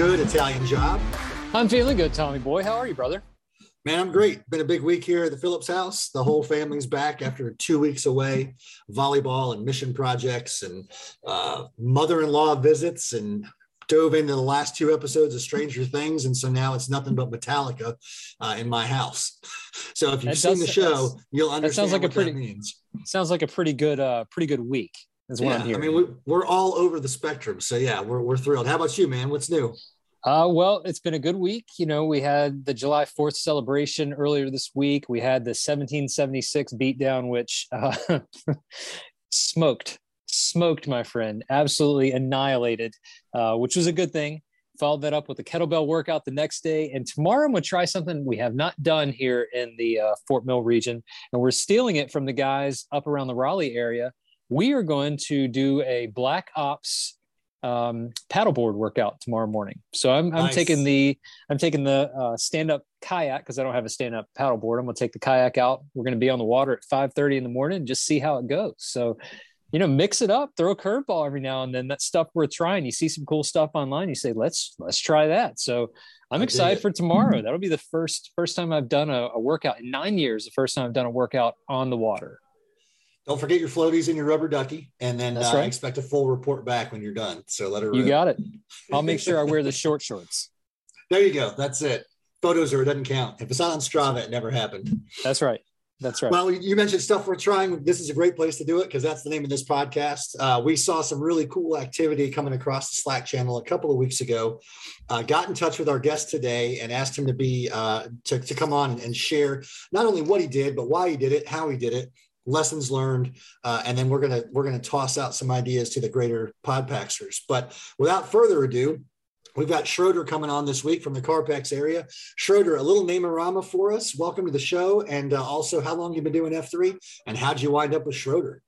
good, Italian job. I'm feeling good, Tommy boy. How are you, brother? Man, I'm great. Been a big week here at the Phillips house. The whole family's back after two weeks away, volleyball and mission projects and uh, mother-in-law visits and dove into the last two episodes of Stranger Things. And so now it's nothing but Metallica uh, in my house. So if you've seen the show, you'll understand that sounds like what a pretty, that means. Sounds like a pretty good, uh, pretty good week is what yeah, I'm hearing. I mean, we, we're all over the spectrum. So yeah, we're, we're thrilled. How about you, man? What's new? Uh, well, it's been a good week. You know, we had the July 4th celebration earlier this week. We had the 1776 beatdown, which uh, smoked, smoked, my friend, absolutely annihilated, uh, which was a good thing. Followed that up with a kettlebell workout the next day. And tomorrow I'm going to try something we have not done here in the uh, Fort Mill region. And we're stealing it from the guys up around the Raleigh area. We are going to do a Black Ops um, paddleboard workout tomorrow morning. So I'm, I'm Nice. taking the I'm taking the uh, stand up kayak because I don't have a stand up paddleboard. I'm gonna take the kayak out. We're gonna be on the water at 5:30 in the morning and just see how it goes. So, you know, mix it up, throw a curveball every now and then. That's stuff worth trying. You see some cool stuff online, you say let's let's try that. So I'm I excited for tomorrow. That'll be the first first time I've done a, a workout in nine years. The first time I've done a workout on the water. Don't forget your floaties and your rubber ducky, and then uh, right. expect a full report back when you're done. So let her. You rip. got it. I'll make sure I wear the short shorts. There you go. That's it. Photos or it doesn't count. If it's not on Strava, it never happened. That's right. That's right. Well, you mentioned stuff we're trying. This is a great place to do it because that's the name of this podcast. Uh, we saw some really cool activity coming across the Slack channel a couple of weeks ago. Uh, got in touch with our guest today and asked him to be uh, to, to come on and share not only what he did, but why he did it, how he did it, lessons learned, uh, and then we're gonna we're gonna toss out some ideas to the greater podpaxers. But without further ado. We've got Schroeder coming on this week from the Carpex area. Schroeder, a little name-orama for us. Welcome to the show. And uh, also, how long you've been doing F3 and how'd you wind up with Schroeder?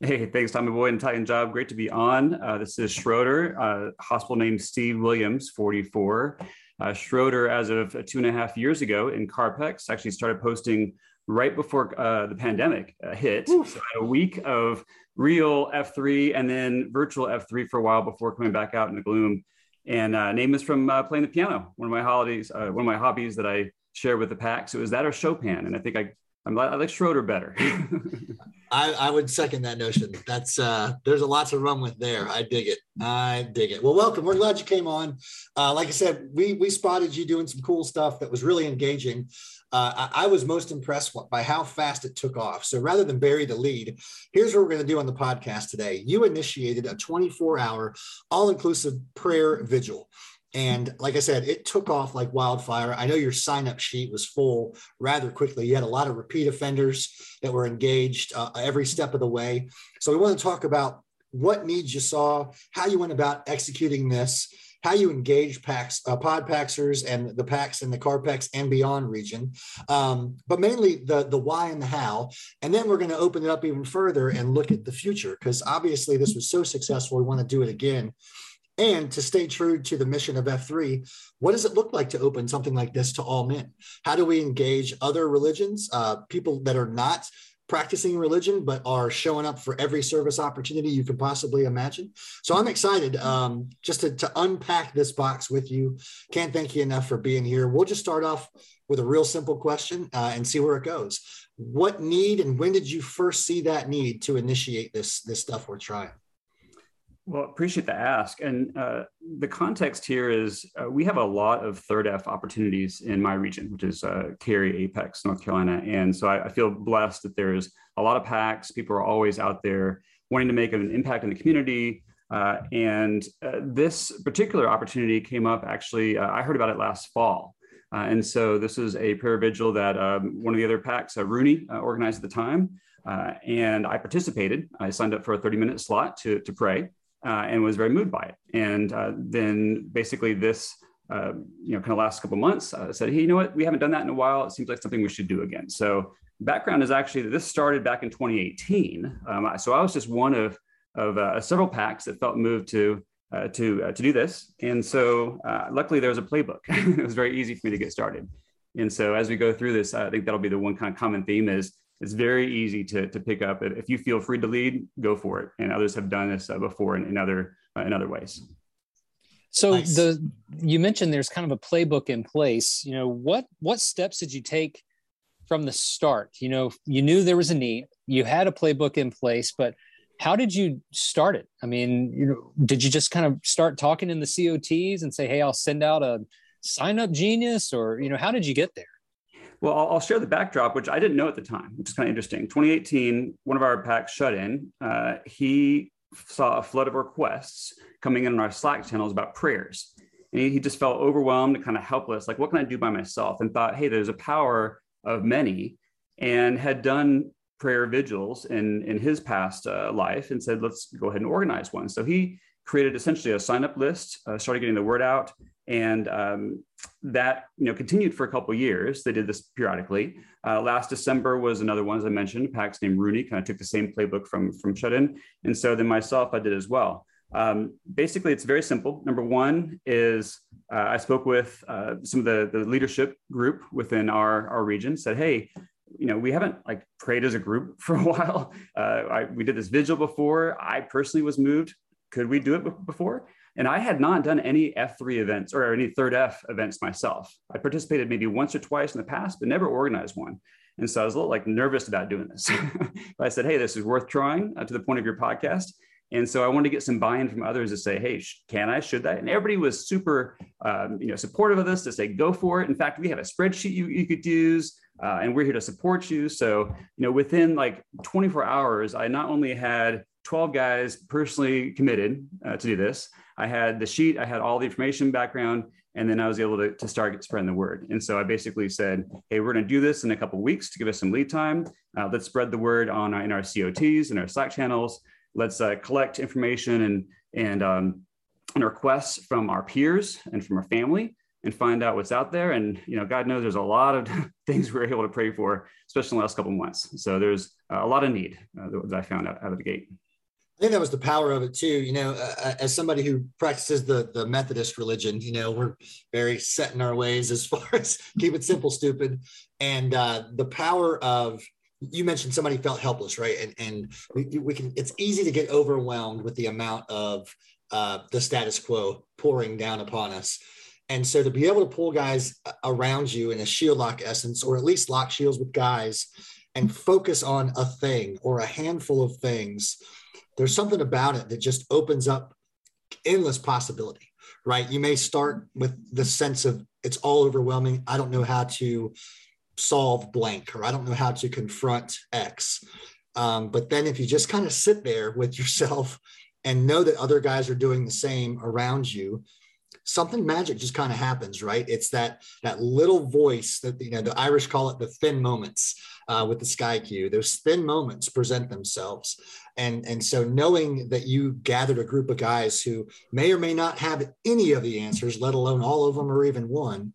Hey, thanks, Tommy Boy and Italian Job. Great to be on. Uh, this is Schroeder, uh, hospital named Steve Williams, 44. Uh, Schroeder, as of two and a half years ago in Carpex, actually started posting right before uh, the pandemic uh, hit. So Oof. Had a week of real F3 and then virtual F3 for a while before coming back out in the gloom. And uh, name is from uh, playing the piano, one of my holidays, uh, one of my hobbies that I share with the PAX. It was that or Chopin, and I think I I'm, I like Schroeder better. I, I would second that notion. That's uh, there's a lot to run with there. I dig it. I dig it. Well, welcome. We're glad you came on. Uh, like I said, we we spotted you doing some cool stuff that was really engaging. Uh, I, I was most impressed by how fast it took off. So rather than bury the lead, here's what we're going to do on the podcast today. You initiated a 24 hour all inclusive prayer vigil. And like I said, it took off like wildfire. I know your sign up sheet was full rather quickly. You had a lot of repeat offenders that were engaged uh, every step of the way. So we want to talk about what needs you saw, how you went about executing this, how you engage PAX, uh, pod paxers and the PAX in the Car Carpex and beyond region, um, but mainly the the why and the how. And then we're going to open it up even further and look at the future because obviously this was so successful. We want to do it again. And to stay true to the mission of F3, what does it look like to open something like this to all men? How do we engage other religions, uh, people that are not practicing religion but are showing up for every service opportunity you can possibly imagine? So I'm excited um, just to, to unpack this box with you. Can't thank you enough for being here. We'll just start off with a real simple question uh, and see where it goes. What need and when did you first see that need to initiate this this stuff we're trying? Well, appreciate the ask. And uh, the context here is uh, we have a lot of third F opportunities in my region, which is uh, Cary, Apex, North Carolina. And so I, I feel blessed that there's a lot of PAX. People are always out there wanting to make an impact in the community. Uh, and uh, this particular opportunity came up actually, uh, I heard about it last fall. Uh, and so this is a prayer vigil that um, one of the other PAX, Rooney, organized at the time. And I participated. I signed up for a 30 minute slot to, to pray uh, and was very moved by it. And uh, then basically this, uh, you know, kind of last couple months, I said, hey, you know what? We haven't done that in a while. It seems like something we should do again. So background is actually that this started back in 2018. Um, so I was just one of, of uh, several PAX that felt moved to uh, to uh, to do this. And so uh, luckily there was a playbook. it was very easy for me to get started. And so as we go through this, I think that'll be the one kind of common theme is it's very easy to, to pick up. If you feel free to lead, go for it. And others have done this uh, before in, in other uh, in other ways. So nice. the you mentioned there's kind of a playbook in place. You know what what steps did you take from the start? You know you knew there was a need. You had a playbook in place, but how did you start it? I mean, you know, did you just kind of start talking in the COTs and say, "Hey, I'll send out a sign up genius," or you know, how did you get there? Well, I'll, share the backdrop, which I didn't know at the time, which is kind of interesting. 2018, one of our PAX shut in. Uh, he saw a flood of requests coming in on our Slack channels about prayers. And he, he just felt overwhelmed and kind of helpless. Like, what can I do by myself? And thought, hey, there's a power of many, and had done prayer vigils in, in his past uh, life and said, let's go ahead and organize one. So he created essentially a sign up list, uh, started getting the word out, and um, that you know continued for a couple years. They did this periodically. Uh, last December was another one, as I mentioned. PAX named Rooney kind of took the same playbook from from Shut In, and so then myself I did as well. Um, basically, it's very simple. Number one is uh, I spoke with uh, some of the, the leadership group within our, our region, said, hey, you know, we haven't like prayed as a group for a while. Uh, I, we did this vigil before. I personally was moved. Could we do it before? And I had not done any F3 events or any third F events myself. I participated maybe once or twice in the past, but never organized one. And so I was a little like nervous about doing this. but I said, hey, this is worth trying uh, to the point of your podcast. And so I wanted to get some buy-in from others to say, "Hey, can I? Should I?" And everybody was super, um, you know, supportive of this to say, "Go for it." In fact, we have a spreadsheet you, you could use, uh, and we're here to support you. So, you know, within like 24 hours, I not only had 12 guys personally committed uh, to do this, I had the sheet, I had all the information background, and then I was able to, to start spreading the word. And so I basically said, "Hey, we're going to do this in a couple weeks to give us some lead time. Uh, let's spread the word on in our COTs and our Slack channels." let's uh, collect information and and um, and requests from our peers and from our family and find out what's out there. And you know, God knows there's a lot of things we are able to pray for, especially in the last couple months. So there's a lot of need uh, that I found out, out of the gate. I think that was the power of it too. You know, uh, uh, as somebody who practices the the Methodist religion, you know, we're very set in our ways as far as keep it simple, stupid, and uh, the power of you mentioned somebody felt helpless, right? And and we, we can. It's easy to get overwhelmed with the amount of uh, the status quo pouring down upon us. And so to be able to pull guys around you in a shield lock essence, or at least lock shields with guys, and focus on a thing or a handful of things, there's something about it that just opens up endless possibility. Right? You may start with the sense of it's all overwhelming. I don't know how to solve blank or I don't know how to confront X. Um, but then if you just kind of sit there with yourself and know that other guys are doing the same around you, something magic just kind of happens, right? It's that that little voice that you know the Irish call it the thin moments uh, with the sky cue. Those thin moments present themselves, and and so knowing that you gathered a group of guys who may or may not have any of the answers, let alone all of them or even one,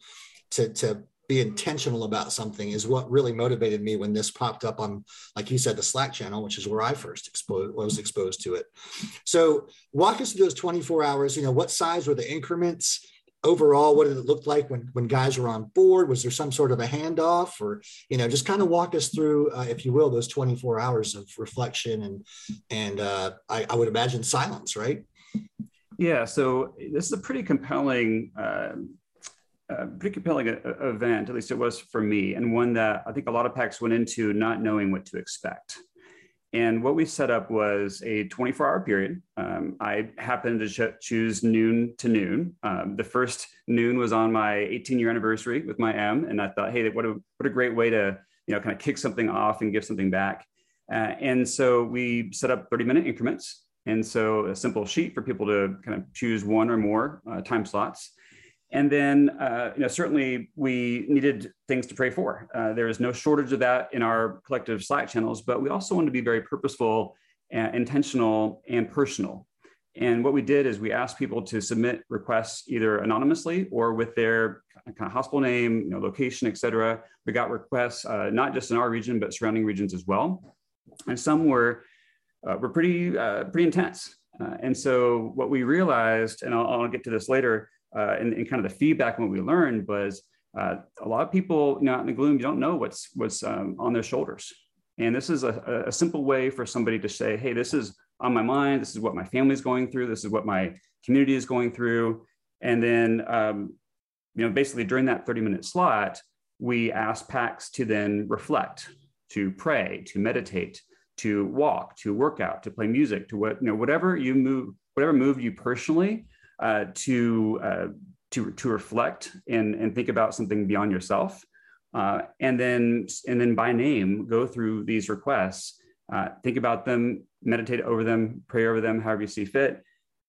to to be intentional about something is what really motivated me when this popped up on, like you said, the Slack channel, which is where I first exposed, was exposed to it. So walk us through those 24 hours. You know, what size were the increments? Overall, what did it look like when, when guys were on board? Was there some sort of a handoff, or you know, just kind of walk us through, uh, if you will, those 24 hours of reflection and and uh, I, I would imagine silence, right? Yeah, so this is a pretty compelling uh, a pretty compelling event, at least it was for me, and one that I think a lot of PAX went into not knowing what to expect. And what we set up was a 24 hour period. Um, I happened to ch- choose noon to noon. Um, the first noon was on my 18 year anniversary with my M. And I thought, hey, what a, what a great way to, you know, kind of kick something off and give something back. Uh, and so we set up 30 minute increments. And so a simple sheet for people to kind of choose one or more uh, time slots. And then, uh, you know, certainly we needed things to pray for. Uh, there is no shortage of that in our collective Slack channels, but we also wanted to be very purposeful, and intentional, and personal. And what we did is we asked people to submit requests either anonymously or with their kind of hospital name, you know, location, et cetera. We got requests uh, not just in our region, but surrounding regions as well. And some were, uh, were pretty, uh, pretty intense. Uh, and so what we realized, and I'll, I'll get to this later, uh, and, and, kind of the feedback what we learned was uh, a lot of people, you know, out in the gloom, you don't know what's what's um, on their shoulders. And this is a, a, simple way for somebody to say, hey, this is on my mind. This is what my family is going through. This is what my community is going through. And then, um, you know, basically during that 30 minute slot, we ask PAX to then reflect, to pray, to meditate, to walk, to work out, to play music, to what, you know, whatever you move, whatever moved you personally uh, to, uh, to, to reflect and, and think about something beyond yourself. Uh, and then, and then by name, go through these requests, uh, think about them, meditate over them, pray over them, however you see fit.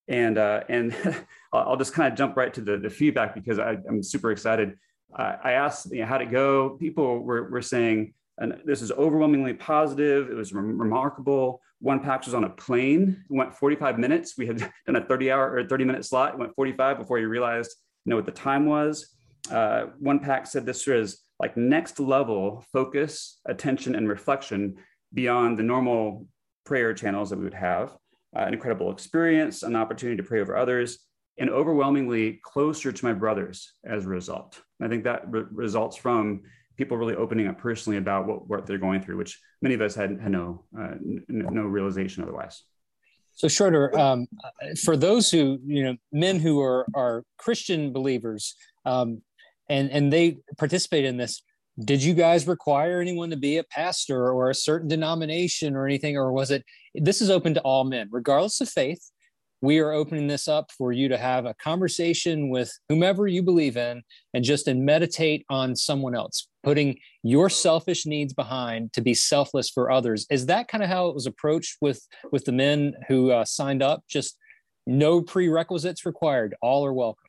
And, uh, and I'll just kind of jump right to the, the feedback because I, am super excited. I asked, you know, how'd it go? People were, were saying, and this is overwhelmingly positive. It was re- remarkable. One PAX was on a plane. Went 45 minutes. We had done a 30 hour or 30 minute slot. Went 45 before you realized, you know, what the time was. Uh, one PAX said this was like next level focus, attention, and reflection beyond the normal prayer channels that we would have. Uh, an incredible experience, an opportunity to pray over others, and overwhelmingly closer to my brothers as a result. And I think that re- results from people really opening up personally about what, what they're going through, which many of us had, had no, uh, n- no realization otherwise. So Schroeder, um, for those who, you know, men who are, are Christian believers um, and, and they participate in this, did you guys require anyone to be a pastor or a certain denomination or anything? Or was it, this is open to all men, regardless of faith, we are opening this up for you to have a conversation with whomever you believe in and just and meditate on someone else putting your selfish needs behind to be selfless for others. Is that kind of how it was approached with with the men who uh, signed up? Just no prerequisites required. All are welcome.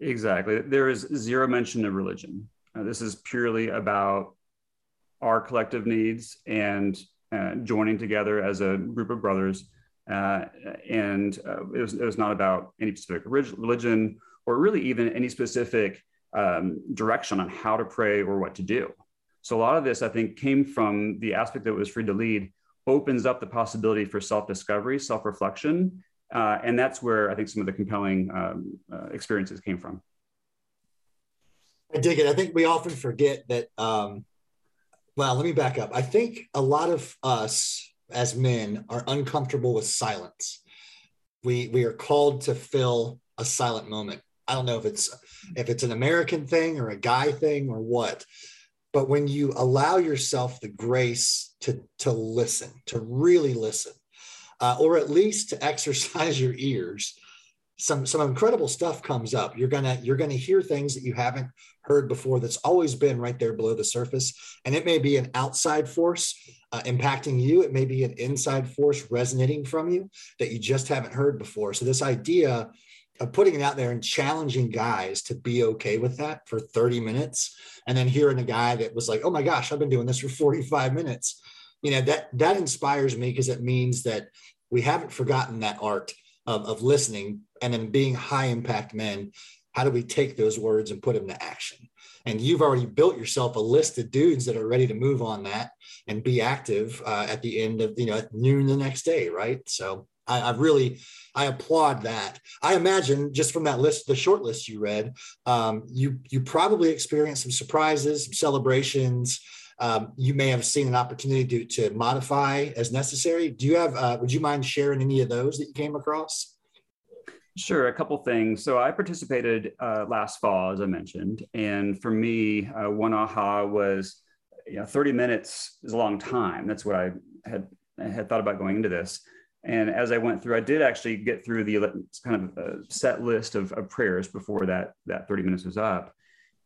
Exactly. There is zero mention of religion. Uh, this is purely about our collective needs and uh, joining together as a group of brothers uh, and uh, it, was, it was not about any specific religion or really even any specific um, direction on how to pray or what to do. So a lot of this, I think, came from the aspect that was free to lead, opens up the possibility for self-discovery, self-reflection, uh, and that's where I think some of the compelling um, uh, experiences came from. I dig it. I think we often forget that. Um, well, let me back up. I think a lot of us as men are uncomfortable with silence. We we are called to fill a silent moment. I don't know if it's if it's an American thing or a guy thing or what, but when you allow yourself the grace to to listen, to really listen, uh, or at least to exercise your ears, some some incredible stuff comes up. You're gonna you're gonna hear things that you haven't heard before. That's always been right there below the surface, and it may be an outside force uh, impacting you. It may be an inside force resonating from you that you just haven't heard before. So this idea of putting it out there and challenging guys to be okay with that for 30 minutes, and then hearing a guy that was like, "Oh my gosh, I've been doing this for 45 minutes," you know that that inspires me because it means that we haven't forgotten that art of, of listening and then being high impact men how do we take those words and put them to action and you've already built yourself a list of dudes that are ready to move on that and be active uh, at the end of you know at noon the next day right so I, I, really i applaud that i imagine just from that list the short list you read um, you you probably experienced some surprises some celebrations um, you may have seen an opportunity to, to modify as necessary. Do you have, uh, would you mind sharing any of those that you came across? Sure, a couple things. So I participated uh, last fall, as I mentioned, and for me, uh, one aha was, you know, 30 minutes is a long time. That's what I had I had thought about going into this. And as I went through, I did actually get through the kind of uh, set list of, of prayers before that that 30 minutes was up.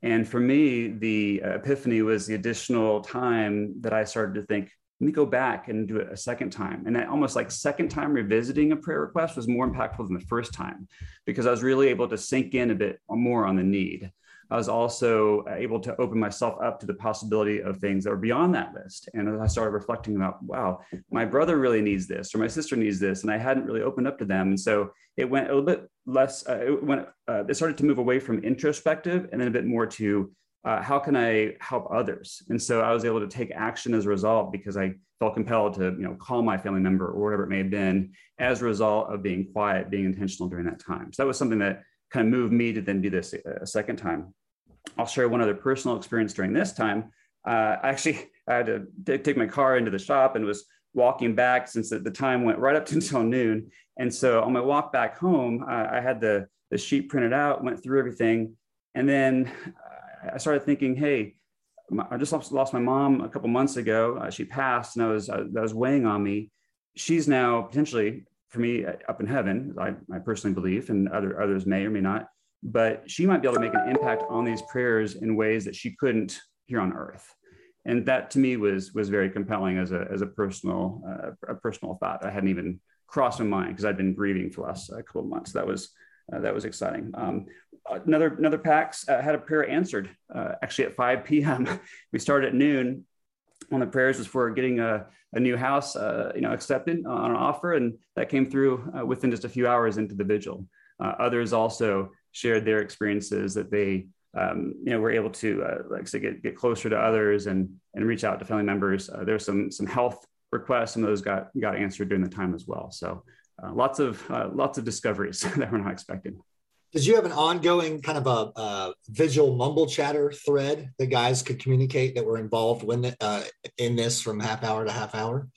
And for me, the epiphany was the additional time that I started to think, let me go back and do it a second time. And that almost like second time revisiting a prayer request was more impactful than the first time because I was really able to sink in a bit more on the need. I was also able to open myself up to the possibility of things that were beyond that list. And I started reflecting about, wow, my brother really needs this, or my sister needs this, and I hadn't really opened up to them. And so it went a little bit less. Uh, it went. Uh, it started to move away from introspective, and then a bit more to uh, how can I help others. And so I was able to take action as a result because I felt compelled to, you know, call my family member or whatever it may have been as a result of being quiet, being intentional during that time. So that was something that kind of moved me to then do this a second time. I'll share one other personal experience during this time. Uh, I actually, I had to take my car into the shop and was walking back since the time went right up until noon. And so on my walk back home, uh, I had the, the sheet printed out, went through everything. And then I started thinking, hey, I just lost, lost my mom a couple months ago. Uh, she passed, and I was uh, that was weighing on me. She's now potentially for me up in heaven. I, I personally believe, and other others may or may not. But she might be able to make an impact on these prayers in ways that she couldn't here on earth. And that to me was was very compelling as a as a personal uh, a personal thought. I hadn't even crossed my mind because I'd been grieving for the last uh, couple of months. That was uh, that was exciting. Um, another another PAX uh, had a prayer answered uh, actually at 5 p.m. we started at noon. One of the prayers was for getting a, a new house, uh, you know, accepted on an offer, and that came through uh, within just a few hours into the vigil. Uh, others also shared their experiences that they, um, you know, were able to, like I said, get, get closer to others and and reach out to family members. there There's some some health requests, some of those got got answered during the time as well. So uh, lots of uh, lots of discoveries that we're not expecting. Did you have an ongoing kind of a, a visual mumble chatter thread that guys could communicate that were involved when uh, in this from half hour to half hour?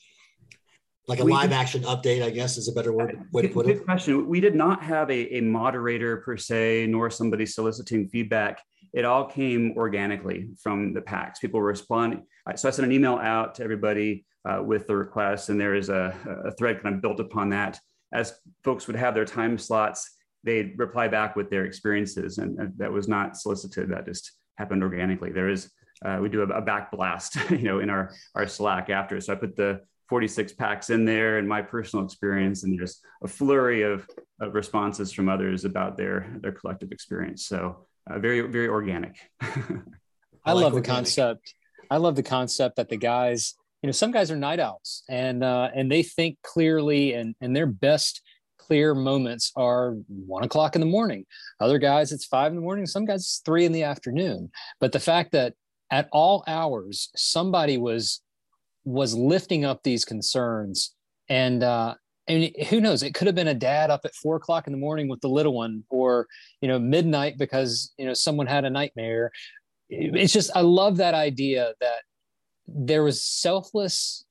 Like a we live did, action update, I guess is a better word way to put good, it. Good question. We did not have a, a moderator per se, nor somebody soliciting feedback. It all came organically from the PAX. People were responding. So I sent an email out to everybody uh, with the request, and there is a, a thread kind of built upon that as folks would have their time slots, they'd reply back with their experiences, and, and that was not solicited. That just happened organically. There is uh, we do a, a back blast, you know, in our our Slack after. So I put the 46 PAX in there and my personal experience, and just a flurry of, of responses from others about their their collective experience. So uh, very very organic. I, I like love organic. the concept. I love the concept that the guys you know some guys are night owls and uh, and they think clearly and and their best clear moments are one o'clock in the morning. Other guys it's five in the morning. Some guys it's three in the afternoon. But the fact that at all hours somebody was was lifting up these concerns and uh and who knows it could have been a dad up at four o'clock in the morning with the little one or you know midnight because you know someone had a nightmare. It's just i love that idea that there was selfless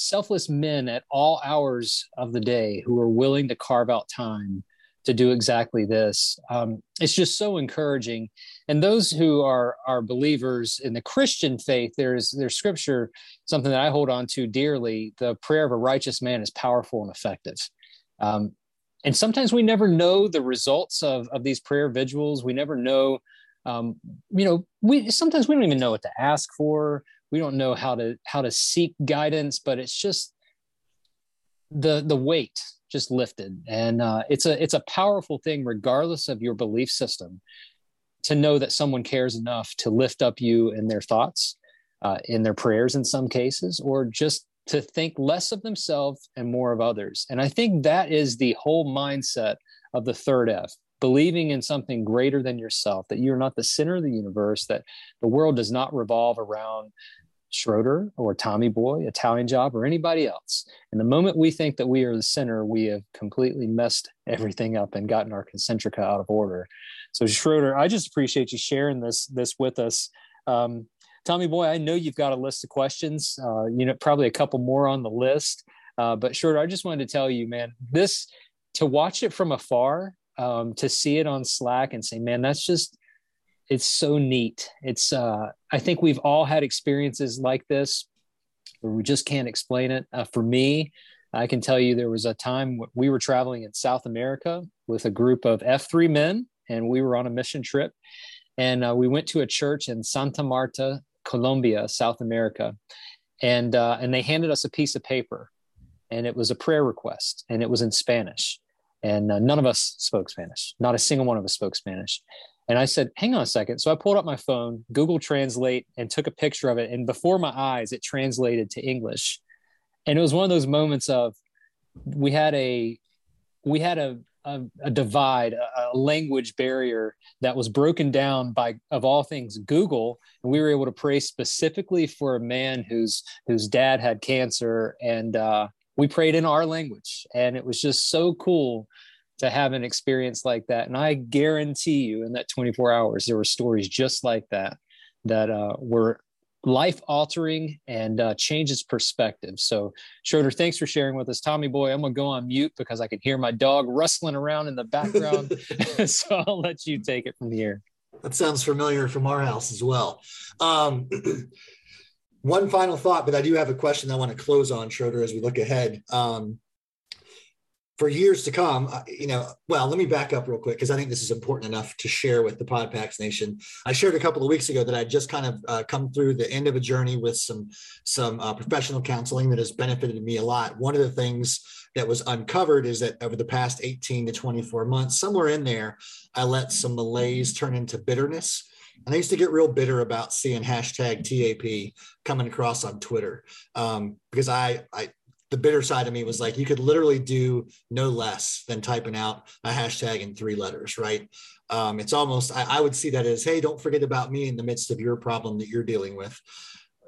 selfless men at all hours of the day who are willing to carve out time to do exactly this. Um, it's just so encouraging. And those who are are believers in the Christian faith, there's there's scripture, something that I hold on to dearly. The prayer of a righteous man is powerful and effective. Um, and sometimes we never know the results of, of these prayer vigils. We never know, um, you know, we sometimes we don't even know what to ask for we don't know how to how to seek guidance but it's just the the weight just lifted. And uh, it's a it's a powerful thing regardless of your belief system to know that someone cares enough to lift up you in their thoughts uh, in their prayers in some cases or just to think less of themselves and more of others. And i think that is the whole mindset of the third f believing in something greater than yourself that you're not the center of the universe that the world does not revolve around Schroeder or Tommy Boy, Italian Job, or anybody else. And the moment we think that we are the center, we have completely messed everything up and gotten our concentrica out of order. So Schroeder, I just appreciate you sharing this this with us. Um, Tommy Boy, I know you've got a list of questions. Uh, you know, probably a couple more on the list. Uh, but Schroeder, I just wanted to tell you, man, this to watch it from afar, um, to see it on Slack and say, man, that's just it's so neat. It's uh, I think we've all had experiences like this where we just can't explain it. Uh, for me, I can tell you there was a time we were traveling in South America with a group of F3 men, and we were on a mission trip. And uh, we went to a church in Santa Marta, Colombia, South America, and uh, and they handed us a piece of paper, and it was a prayer request, and it was in Spanish, and uh, none of us spoke Spanish. Not a single one of us spoke Spanish. And I said, hang on a second. So I pulled up my phone, Google Translate, and took a picture of it. And before my eyes, it translated to English. And it was one of those moments of we had a we had a a, a divide, a, a, language barrier that was broken down by, of all things, Google, and we were able to pray specifically for a man whose whose dad had cancer, and uh, we prayed in our language, and it was just so cool to have an experience like that. And I guarantee you, in that 24 hours, there were stories just like that that uh, were life altering and uh, changes perspective. So, Schroeder, thanks for sharing with us. Tommy boy, I'm going to go on mute because I can hear my dog rustling around in the background. so, I'll let you take it from here. That sounds familiar from our house as well. Um, one final thought, but I do have a question I want to close on, Schroeder, as we look ahead. Um, for years to come, uh, you know, well, let me back up real quick because I think this is important enough to share with the Podpacks Nation. I shared a couple of weeks ago that I just kind of uh, come through the end of a journey with some some uh, professional counseling that has benefited me a lot. One of the things that was uncovered is that over the past 18 to 24 months, somewhere in there, I let some malaise turn into bitterness. And I used to get real bitter about seeing hashtag TAP coming across on Twitter um, because I, I the bitter side of me was like you could literally do no less than typing out a hashtag in three letters right? Um, it's almost I, I, would see that as hey don't forget about me in the midst of your problem that you're dealing with.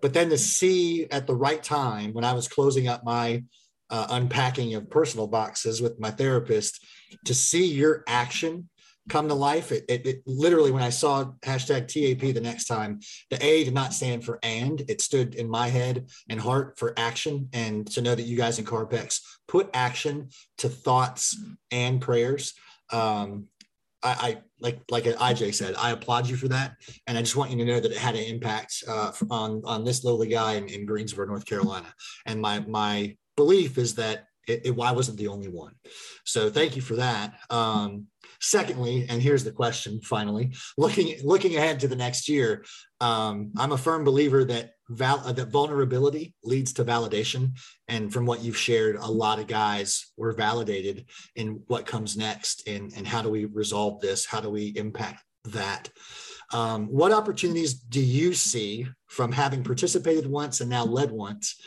But then to see at the right time when i was closing up my uh, unpacking of personal boxes with my therapist to see your action come to life. It, it, it, literally, when I saw hashtag TAP the next time, the A did not stand for and, it stood in my head and heart for action. And to know that you guys in Carpex put action to thoughts and prayers. Um, I, I, like like IJ said, I applaud you for that, and I just want you to know that it had an impact uh, on on this lowly guy in, in Greensboro, North Carolina. And my my belief is that it, it, wasn't the only one. So thank you for that. Um, Secondly, and here's the question finally, looking looking ahead to the next year, um, I'm a firm believer that val- uh, that vulnerability leads to validation. And from what you've shared, a lot of guys were validated in what comes next and, and how do we resolve this? How do we impact that? Um, what opportunities do you see from having participated once and now led once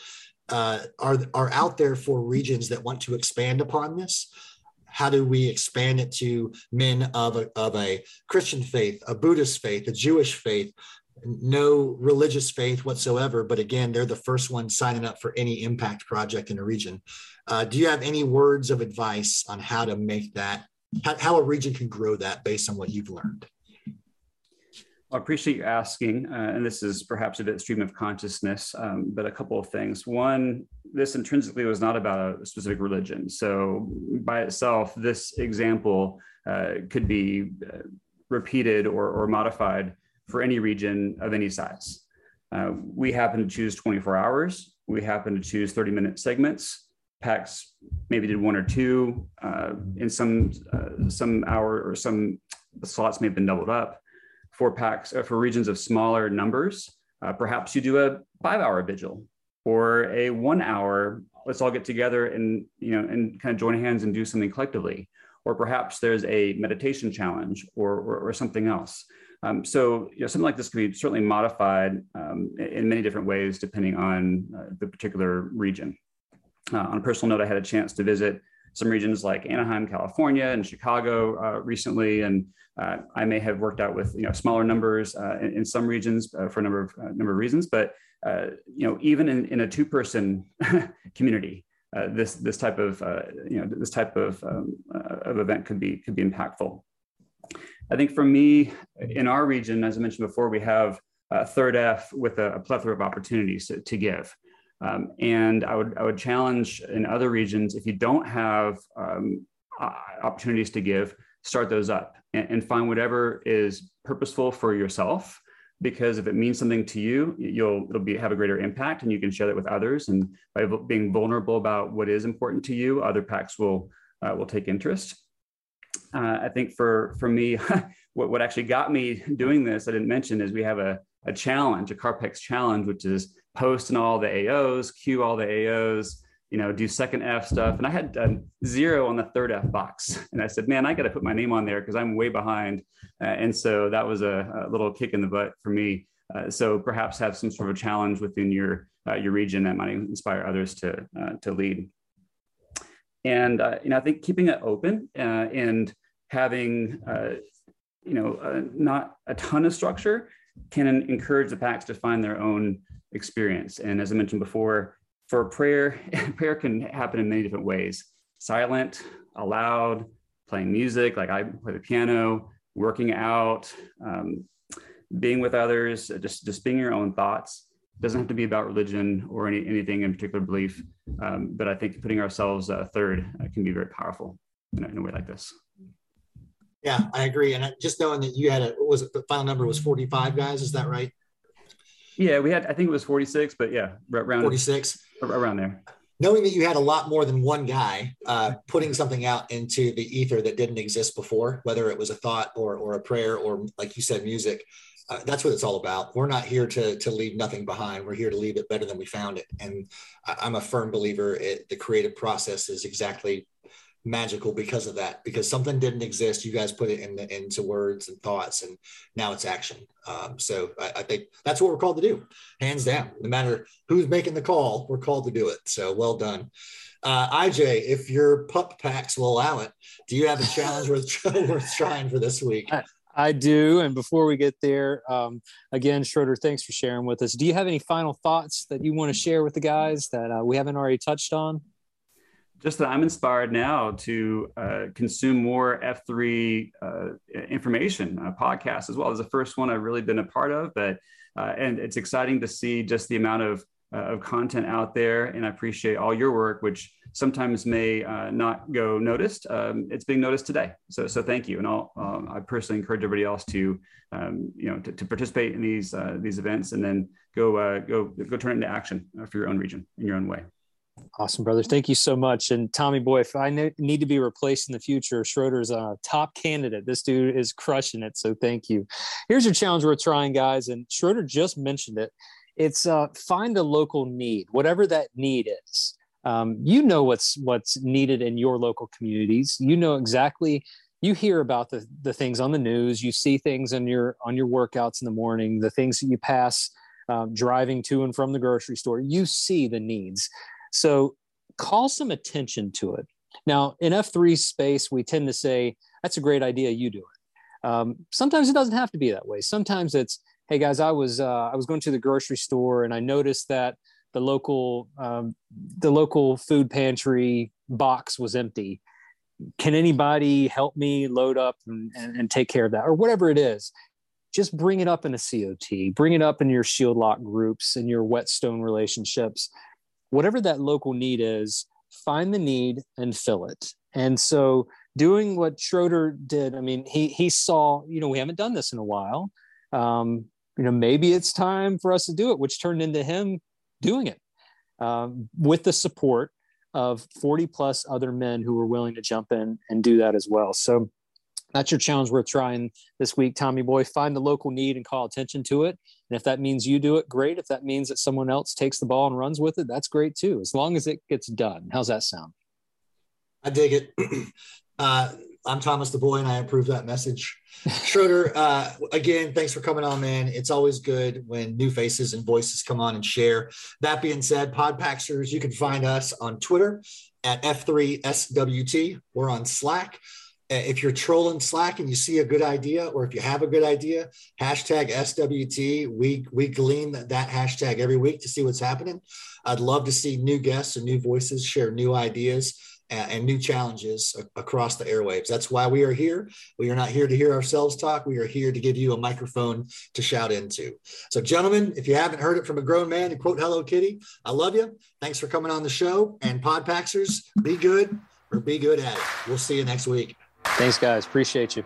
uh, are, are out there for regions that want to expand upon this? How do we expand it to men of a, of a Christian faith, a Buddhist faith, a Jewish faith, no religious faith whatsoever. But again, they're the first ones signing up for any impact project in a region. Uh, do you have any words of advice on how to make that, how, how a region can grow that based on what you've learned? I appreciate you asking, uh, and this is perhaps a bit stream of consciousness, um, but a couple of things. One, this intrinsically was not about a specific religion. So, by itself, this example uh, could be uh, repeated or, or, modified for any region of any size. Uh, we happen to choose 24 hours. We happen to choose 30 minute segments. PAX maybe did one or two. Uh, in some uh, some hour or some slots may have been doubled up for PAX uh, for regions of smaller numbers. Uh, perhaps you do a five hour vigil or a one hour, let's all get together and, you know, and kind of join hands and do something collectively. Or perhaps there's a meditation challenge or, or, or something else. Um, so you know, something like this can be certainly modified um, in many different ways depending on uh, the particular region. Uh, on a personal note, I had a chance to visit some regions like Anaheim, California, and Chicago uh, recently, and uh, I may have worked out with you know smaller numbers uh, in, in, some regions uh, for a number of uh, number of reasons. But uh, you know, even in, in a two person community, this this type of you know this type of um, of event could be could be impactful. I think for me, in our region, as I mentioned before, we have third F with a, a, plethora of opportunities to, to give. Um, and I would I would challenge in other regions if you don't have um, opportunities to give, start those up and, and, find whatever is purposeful for yourself. Because if it means something to you, you'll it'll be have a greater impact, and you can share that with others. And by being vulnerable about what is important to you, other PAX will uh, will take interest. Uh, I think for for me, what, what actually got me doing this, I didn't mention, is we have a, a challenge, a CarPEX challenge, which is post in all the AOs, queue all the AOs, you know, do second F stuff. And I had zero on the third F box. And I said, man, I got to put my name on there because I'm way behind. Uh, and so that was a, a, little kick in the butt for me. Uh, so perhaps have some sort of challenge within your uh, your region that might inspire others to uh, to lead. And uh, you know, I think keeping it open uh, and having you know not a ton of structure can encourage the PAX to find their own experience. And as I mentioned before, for prayer, prayer can happen in many different ways silent, aloud, playing music, like I play the piano, working out, um, being with others, just, just being your own thoughts. doesn't have to be about religion or any, anything in particular belief. Um, but I think putting ourselves uh, third uh, can be very powerful in a, in a, way like this. Yeah, I agree. And just knowing that you had a, was it the final number was 45 guys? Is that right? Yeah, we had, I think it was 46, but yeah, around 46 around there. Knowing that you had a lot more than one guy uh, putting something out into the ether that didn't exist before, whether it was a thought or, or a prayer or, like you said, music, uh, that's what it's all about. We're not here to to leave nothing behind. We're here to leave it better than we found it. And I, am a firm believer it, the creative process is exactly magical because of that. Because something didn't exist, you guys put it in the, into words and thoughts, and now it's action. Um, so I, I, think that's what we're called to do, hands down. No matter who's making the call, we're called to do it. So well done. Uh, IJ, if your pup packs will allow it, do you have a challenge worth, worth trying for this week? I do. And before we get there, um, again, Schroeder, thanks for sharing with us. Do you have any final thoughts that you want to share with the guys that uh, we haven't already touched on? Just that I'm inspired now to uh, consume more F3 uh, information, uh, podcasts as well. As the first one I've really been a part of, but uh, and it's exciting to see just the amount of uh, of content out there. And I appreciate all your work, which sometimes may uh, not go noticed. Um, it's being noticed today. So, so thank you. And I'll, um, I personally encourage everybody else to, um, you know, to, to, participate in these, these events and then go, go, go turn it into action for your own region in your own way. Awesome, brother. Thank you so much. And Tommy boy, if I need to be replaced in the future, Schroeder's a top candidate. This dude is crushing it. So thank you. Here's your challenge we're trying, guys. And Schroeder just mentioned it. It's uh, find a local need, whatever that need is um, you know what's what's needed in your local communities you know exactly you hear about the, the things on the news you see things on your on your workouts in the morning the things that you pass um, driving to and from the grocery store you see the needs so call some attention to it. Now in f3 space we tend to say that's a great idea you do it. Um, sometimes it doesn't have to be that way. Sometimes it's hey guys i was uh, i was going to the grocery store and i noticed that the local um, the local food pantry box was empty. Can anybody help me load up and, and, and, take care of that? Or whatever it is. Just bring it up in a cot bring it up in your shield lock groups and your whetstone relationships whatever that local need is find the need and fill it and so doing what schroeder did i mean he he saw you know we haven't done this in a while um, you know maybe it's time for us to do it which turned into him doing it um, with the support of 40 plus other men who were willing to jump in and do that as well. So that's your challenge worth trying this week, Tommy Boy. Find the local need and call attention to it. And if that means you do it, great. If that means that someone else takes the ball and runs with it, that's great too, as long as it gets done. How's that sound? I dig it. Uh, I'm Thomas the Boy, and I approve that message. Schroeder, uh, again, thanks for coming on, man. It's always good when new faces and voices come on and share. That being said, Podpaxers, you can find us on Twitter at F3SWT. We're on Slack. If you're trolling Slack and you see a good idea, or if you have a good idea, hashtag SWT. We we glean that, that hashtag every week to see what's happening. I'd love to see new guests and new voices share new ideas and new challenges across the airwaves. That's why we are here. We are not here to hear ourselves talk. We are here to give you a microphone to shout into. So, gentlemen, if you haven't heard it from a grown man to quote Hello Kitty, I love you. Thanks for coming on the show. And Podpaxers, be good or be good at it. We'll see you next week. Thanks, guys. Appreciate you.